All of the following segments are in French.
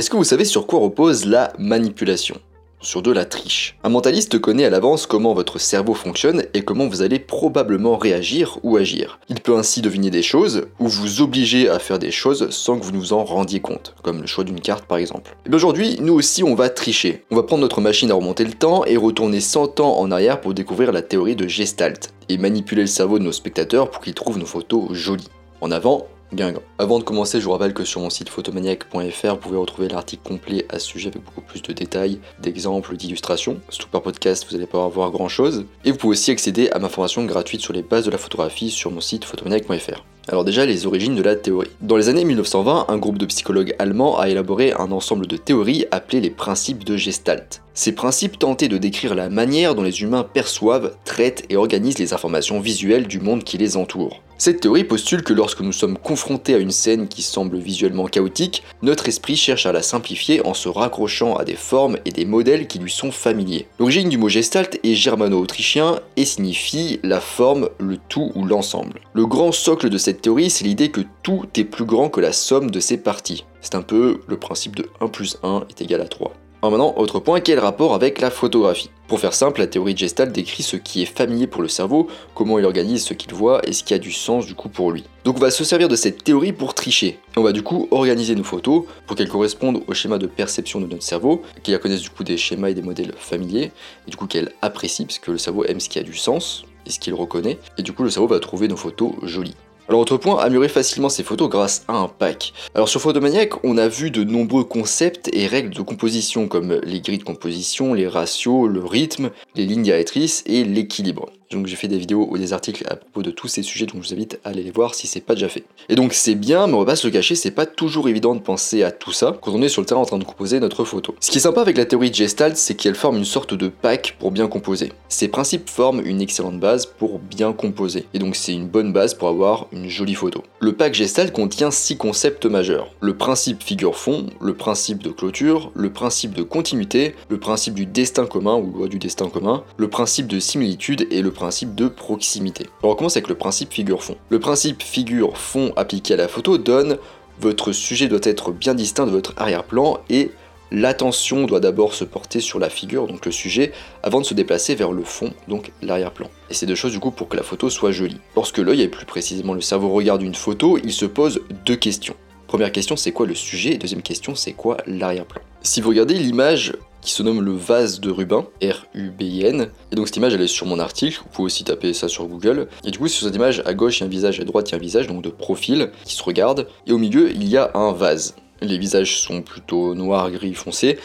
Est-ce que vous savez sur quoi repose la manipulation? Sur de la triche. Un mentaliste connaît à l'avance comment votre cerveau fonctionne et comment vous allez probablement réagir ou agir. Il peut ainsi deviner des choses ou vous obliger à faire des choses sans que vous nous en rendiez compte, comme le choix d'une carte par exemple. Et bien aujourd'hui, nous aussi on va tricher. On va prendre notre machine à remonter le temps et retourner 100 ans en arrière pour découvrir la théorie de Gestalt et manipuler le cerveau de nos spectateurs pour qu'ils trouvent nos photos jolies. En avant, Guingamp. Avant de commencer, je vous rappelle que sur mon site photomaniac.fr, vous pouvez retrouver l'article complet à ce sujet avec beaucoup plus de détails, d'exemples, d'illustrations. Surtout par podcast, vous n'allez pas avoir grand chose. Et vous pouvez aussi accéder à ma formation gratuite sur les bases de la photographie sur mon site photomaniac.fr. Alors déjà, les origines de la théorie. Dans les années 1920, un groupe de psychologues allemands a élaboré un ensemble de théories appelées les principes de Gestalt. Ces principes tentaient de décrire la manière dont les humains perçoivent, traitent et organisent les informations visuelles du monde qui les entoure. Cette théorie postule que lorsque nous sommes confrontés à une scène qui semble visuellement chaotique, notre esprit cherche à la simplifier en se raccrochant à des formes et des modèles qui lui sont familiers. L'origine du mot gestalt est germano-autrichien et signifie la forme, le tout ou l'ensemble. Le grand socle de cette théorie, c'est l'idée que tout est plus grand que la somme de ses parties. C'est un peu le principe de 1 plus 1 est égal à 3. Alors maintenant, autre point, quel rapport avec la photographie? Pour faire simple, la théorie de Gestalt décrit ce qui est familier pour le cerveau, comment il organise ce qu'il voit et ce qui a du sens du coup pour lui. Donc on va se servir de cette théorie pour tricher. on va du coup organiser nos photos pour qu'elles correspondent au schéma de perception de notre cerveau, qu'elle connaisse du coup des schémas et des modèles familiers, et du coup qu'elle apprécie, parce que le cerveau aime ce qui a du sens et ce qu'il reconnaît, et du coup le cerveau va trouver nos photos jolies. Alors autre point, améliorer facilement ses photos grâce à un pack. Alors sur Photomaniac, on a vu de nombreux concepts et règles de composition comme les grilles de composition, les ratios, le rythme, les lignes directrices et l'équilibre. Donc j'ai fait des vidéos ou des articles à propos de tous ces sujets, donc je vous invite à aller les voir si c'est pas déjà fait. Et donc c'est bien, mais on va pas se le cacher, c'est pas toujours évident de penser à tout ça quand on est sur le terrain en train de composer notre photo. Ce qui est sympa avec la théorie de Gestalt, c'est qu'elle forme une sorte de pack pour bien composer. Ces principes forment une excellente base pour bien composer, et donc c'est une bonne base pour avoir une jolie photo. Le pack Gestalt contient six concepts majeurs. Le principe figure-fond, le principe de clôture, le principe de continuité, le principe du destin commun ou loi du destin commun, le principe de similitude et le principe de proximité. On commence avec le principe figure-fond. Le principe figure-fond appliqué à la photo donne votre sujet doit être bien distinct de votre arrière-plan et l'attention doit d'abord se porter sur la figure, donc le sujet, avant de se déplacer vers le fond, donc l'arrière-plan. Et c'est deux choses du coup pour que la photo soit jolie. Lorsque l'œil, et plus précisément le cerveau, regarde une photo, il se pose deux questions. Première question, c'est quoi le sujet? Deuxième question, c'est quoi l'arrière-plan? Si vous regardez l'image qui se nomme le vase de Rubin, R-U-B-I-N. Et donc cette image elle est sur mon article, vous pouvez aussi taper ça sur Google. Et du coup sur cette image, à gauche il y a un visage, à droite il y a un visage, donc de profil, qui se regarde. Et au milieu il y a un vase. Les visages sont plutôt noir, gris, foncé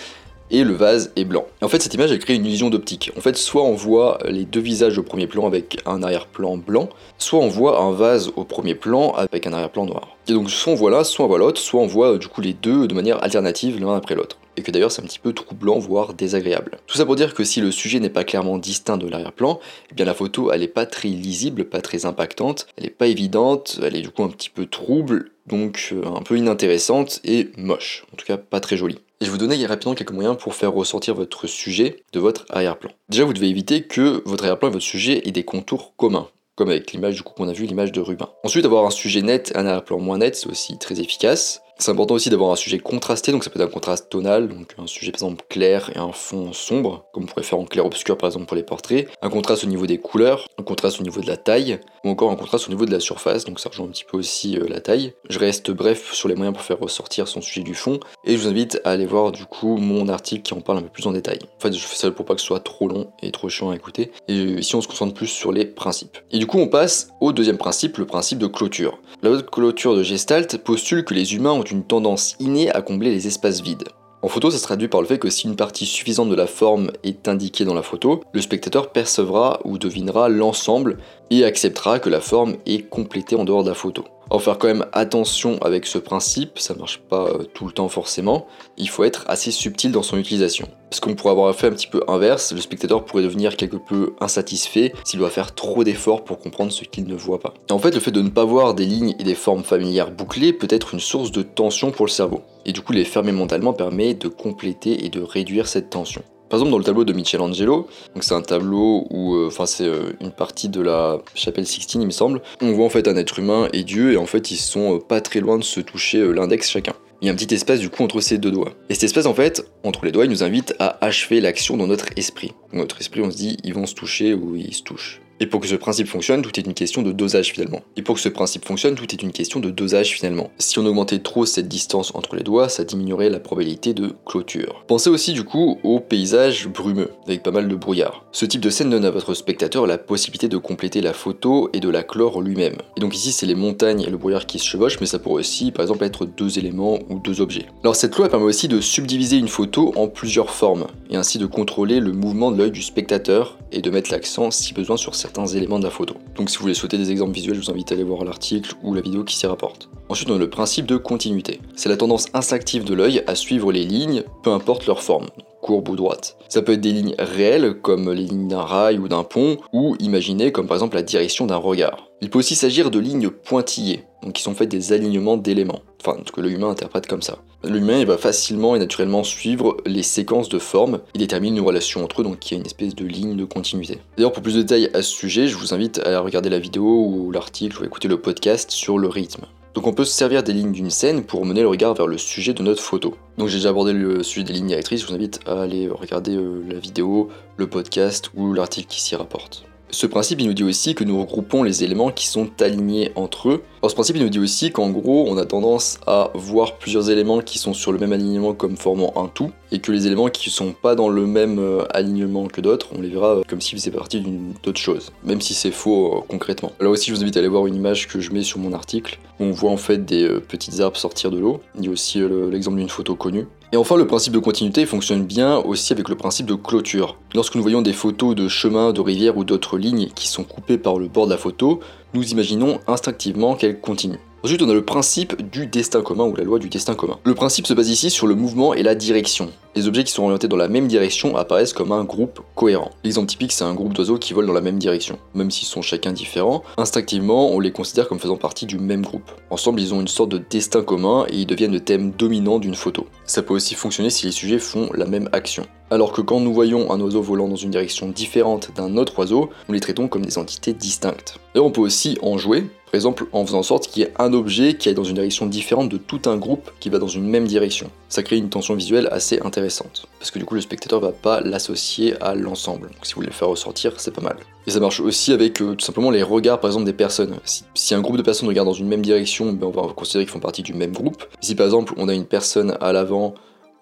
et le vase est blanc. en fait, cette image, elle crée une illusion d'optique. En fait, soit on voit les deux visages au premier plan avec un arrière-plan blanc, soit on voit un vase au premier plan avec un arrière-plan noir. Et donc, soit on voit l'un, soit on voit l'autre, soit on voit du coup les deux de manière alternative l'un après l'autre. Et que d'ailleurs, c'est un petit peu troublant, voire désagréable. Tout ça pour dire que si le sujet n'est pas clairement distinct de l'arrière-plan, eh bien la photo, elle est pas très lisible, pas très impactante, elle est pas évidente, elle est du coup un petit peu trouble, donc euh, un peu inintéressante et moche. En tout cas, pas très jolie. Et je vous donner rapidement quelques moyens pour faire ressortir votre sujet de votre arrière-plan. Déjà, vous devez éviter que votre arrière-plan et votre sujet aient des contours communs comme avec l'image du coup qu'on a vu, l'image de Rubin. Ensuite, avoir un sujet net, un arrière-plan moins net, c'est aussi très efficace. C'est important aussi d'avoir un sujet contrasté, donc ça peut être un contraste tonal, donc un sujet par exemple clair et un fond sombre, comme on pourrait faire en clair-obscur par exemple pour les portraits, un contraste au niveau des couleurs, un contraste au niveau de la taille, ou encore un contraste au niveau de la surface, donc ça rejoint un petit peu aussi euh, la taille. Je reste bref sur les moyens pour faire ressortir son sujet du fond, et je vous invite à aller voir du coup mon article qui en parle un peu plus en détail. En fait, je fais ça pour pas que ce soit trop long et trop chiant à écouter, et ici on se concentre plus sur les principes. Et du coup, on passe au deuxième principe, le principe de clôture. La clôture de Gestalt postule que les humains ont une tendance innée à combler les espaces vides. En photo, ça se traduit par le fait que si une partie suffisante de la forme est indiquée dans la photo, le spectateur percevra ou devinera l'ensemble et acceptera que la forme est complétée en dehors de la photo. En faire quand même attention avec ce principe, ça marche pas euh, tout le temps forcément, il faut être assez subtil dans son utilisation. Parce qu'on pourrait avoir fait un petit peu inverse, le spectateur pourrait devenir quelque peu insatisfait s'il doit faire trop d'efforts pour comprendre ce qu'il ne voit pas. Et en fait, le fait de ne pas voir des lignes et des formes familières bouclées peut être une source de tension pour le cerveau. Et du coup, les fermer mentalement permet de compléter et de réduire cette tension. Par exemple, dans le tableau de Michelangelo, c'est un tableau où, euh, enfin, c'est euh, une partie de la chapelle Sixtine, il me semble. On voit en fait un être humain et Dieu, et en fait, ils sont euh, pas très loin de se toucher l'index chacun. Il y a un petit espace du coup entre ces deux doigts. Et cet espace en fait, entre les doigts, il nous invite à achever l'action dans notre esprit. Dans notre esprit, on se dit ils vont se toucher ou ils se touchent. Et pour que ce principe fonctionne, tout est une question de dosage finalement. Et pour que ce principe fonctionne, tout est une question de dosage finalement. Si on augmentait trop cette distance entre les doigts, ça diminuerait la probabilité de clôture. Pensez aussi du coup au paysage brumeux, avec pas mal de brouillard. Ce type de scène donne à votre spectateur la possibilité de compléter la photo et de la clore lui-même. Et donc ici c'est les montagnes et le brouillard qui se chevauchent, mais ça pourrait aussi par exemple être deux éléments ou deux objets. Alors cette loi permet aussi de subdiviser une photo en plusieurs formes, et ainsi de contrôler le mouvement de l'œil du spectateur et de mettre l'accent si besoin sur certains éléments de la photo. Donc si vous voulez souhaiter des exemples visuels, je vous invite à aller voir l'article ou la vidéo qui s'y rapporte. Ensuite, on a le principe de continuité. C'est la tendance instinctive de l'œil à suivre les lignes, peu importe leur forme courbe ou droite. Ça peut être des lignes réelles, comme les lignes d'un rail ou d'un pont, ou imaginées comme par exemple la direction d'un regard. Il peut aussi s'agir de lignes pointillées, donc qui sont faites des alignements d'éléments, enfin que l'humain interprète comme ça. L'humain va facilement et naturellement suivre les séquences de formes et détermine une relation entre eux, donc il y a une espèce de ligne de continuité. D'ailleurs pour plus de détails à ce sujet, je vous invite à regarder la vidéo ou l'article ou écouter le podcast sur le rythme. Donc on peut se servir des lignes d'une scène pour mener le regard vers le sujet de notre photo. Donc j'ai déjà abordé le sujet des lignes directrices, je vous invite à aller regarder euh, la vidéo, le podcast ou l'article qui s'y rapporte. Ce principe, il nous dit aussi que nous regroupons les éléments qui sont alignés entre eux. Alors ce principe, il nous dit aussi qu'en gros, on a tendance à voir plusieurs éléments qui sont sur le même alignement comme formant un tout, et que les éléments qui sont pas dans le même euh, alignement que d'autres, on les verra euh, comme s'ils faisaient partie d'une autre chose, même si c'est faux euh, concrètement. Là aussi, je vous invite à aller voir une image que je mets sur mon article, où on voit en fait des petites arbres sortir de l'eau. Il y a aussi l'exemple d'une photo connue. Et enfin, le principe de continuité fonctionne bien aussi avec le principe de clôture. Lorsque nous voyons des photos de chemins, de rivières ou d'autres lignes qui sont coupées par le bord de la photo, nous imaginons instinctivement qu'elles continuent. Ensuite, on a le principe du destin commun ou la loi du destin commun. Le principe se base ici sur le mouvement et la direction. Les objets qui sont orientés dans la même direction apparaissent comme un groupe cohérent. L'exemple typique, c'est un groupe d'oiseaux qui volent dans la même direction. Même s'ils sont chacun différents, instinctivement, on les considère comme faisant partie du même groupe. Ensemble, ils ont une sorte de destin commun et ils deviennent le thème dominant d'une photo. Ça peut aussi fonctionner si les sujets font la même action. Alors que quand nous voyons un oiseau volant dans une direction différente d'un autre oiseau, nous les traitons comme des entités distinctes. D'ailleurs, on peut aussi en jouer, par exemple en faisant en sorte qu'il y ait un objet qui aille dans une direction différente de tout un groupe qui va dans une même direction. Ça crée une tension visuelle assez intéressante, parce que du coup le spectateur va pas l'associer à l'ensemble. Donc si vous voulez le faire ressortir, c'est pas mal. Et ça marche aussi avec euh, tout simplement les regards par exemple des personnes. Si, un groupe de personnes regarde dans une même direction, ben, on va considérer qu'ils font partie du même groupe. Si par exemple on a une personne à l'avant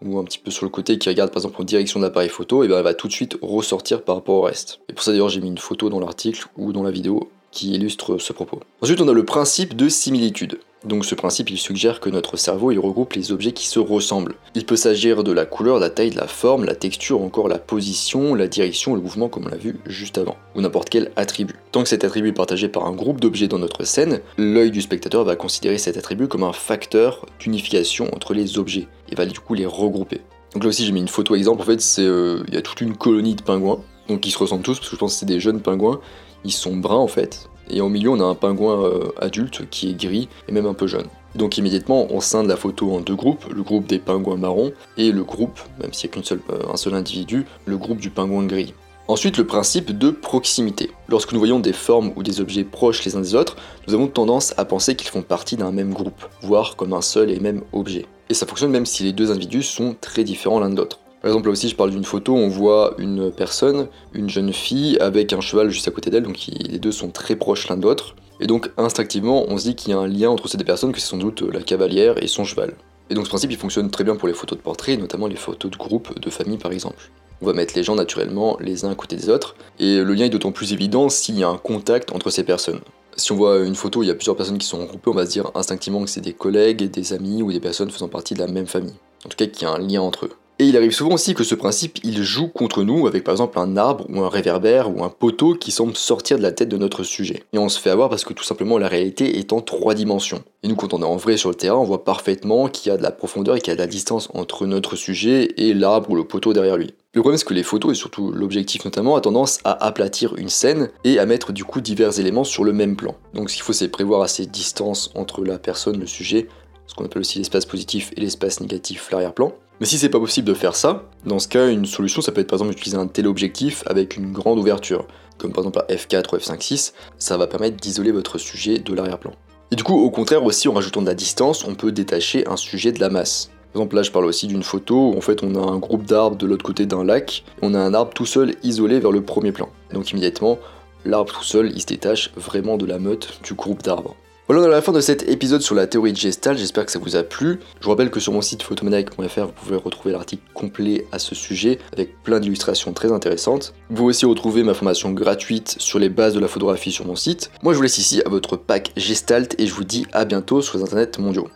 ou un petit peu sur le côté qui regarde par exemple en direction de l'appareil photo, et bien elle va tout de suite ressortir par rapport au reste. Et pour ça d'ailleurs j'ai mis une photo dans l'article ou dans la vidéo qui illustre ce propos. Ensuite on a le principe de similitude. Donc ce principe il suggère que notre cerveau il regroupe les objets qui se ressemblent. Il peut s'agir de la couleur, la taille, la forme, la texture, encore la position, la direction, le mouvement comme on l'a vu juste avant, ou n'importe quel attribut. Tant que cet attribut est partagé par un groupe d'objets dans notre scène, l'œil du spectateur va considérer cet attribut comme un facteur d'unification entre les objets, et va du coup les regrouper. Donc là aussi j'ai mis une photo exemple, en fait c'est euh, il y a toute une colonie de pingouins, donc ils se ressemblent tous parce que je pense que c'est des jeunes pingouins, ils sont bruns en fait, et au milieu, on a un pingouin euh, adulte qui est gris et même un peu jaune. Donc immédiatement, on scinde la photo en deux groupes, le groupe des pingouins marrons et le groupe, même s'il n'y a qu'un euh, seul individu, le groupe du pingouin gris. Ensuite, le principe de proximité. Lorsque nous voyons des formes ou des objets proches les uns des autres, nous avons tendance à penser qu'ils font partie d'un même groupe, voire comme un seul et même objet. Et ça fonctionne même si les deux individus sont très différents l'un de l'autre. Par exemple, là aussi, je parle d'une photo, on voit une personne, une jeune fille, avec un cheval juste à côté d'elle, donc les deux sont très proches l'un de l'autre. Et donc, instinctivement, on se dit qu'il y a un lien entre ces deux personnes, que c'est sans doute la cavalière et son cheval. Et donc, ce principe, il fonctionne très bien pour les photos de portrait, notamment les photos de groupe, de famille par exemple. On va mettre les gens naturellement les uns à côté des autres, et le lien est d'autant plus évident s'il y a un contact entre ces personnes. Si on voit une photo il y a plusieurs personnes qui sont regroupées, on va se dire instinctivement que c'est des collègues, des amis ou des personnes faisant partie de la même famille. En tout cas, qu'il y a un lien entre eux. Et il arrive souvent aussi que ce principe, il joue contre nous avec par exemple un arbre ou un réverbère ou un poteau qui semble sortir de la tête de notre sujet. Et on se fait avoir parce que tout simplement la réalité est en trois dimensions. Et nous quand on est en vrai sur le terrain, on voit parfaitement qu'il y a de la profondeur et qu'il y a de la distance entre notre sujet et l'arbre ou le poteau derrière lui. Le problème c'est que les photos, et surtout l'objectif notamment, a tendance à aplatir une scène et à mettre du coup divers éléments sur le même plan. Donc ce qu'il faut c'est prévoir assez de distance entre la personne, le sujet, ce qu'on appelle aussi l'espace positif et l'espace négatif, l'arrière-plan. Mais si c'est pas possible de faire ça, dans ce cas, une solution, ça peut être par exemple d'utiliser un téléobjectif avec une grande ouverture, comme par exemple à f4 ou f5.6, ça va permettre d'isoler votre sujet de l'arrière-plan. Et du coup, au contraire aussi, en rajoutant de la distance, on peut détacher un sujet de la masse. Par exemple, là, je parle aussi d'une photo où en fait on a un groupe d'arbres de l'autre côté d'un lac, on a un arbre tout seul isolé vers le premier plan. donc immédiatement, l'arbre tout seul, il se détache vraiment de la meute du groupe d'arbres. Voilà, on est à la fin de cet épisode sur la théorie de Gestalt, j'espère que ça vous a plu. Je vous rappelle que sur mon site photomaniac.fr, vous pouvez retrouver l'article complet à ce sujet, avec plein d'illustrations très intéressantes. Vous pouvez aussi retrouver ma formation gratuite sur les bases de la photographie sur mon site. Moi je vous laisse ici à votre pack Gestalt et je vous dis à bientôt sur les internets mondiaux.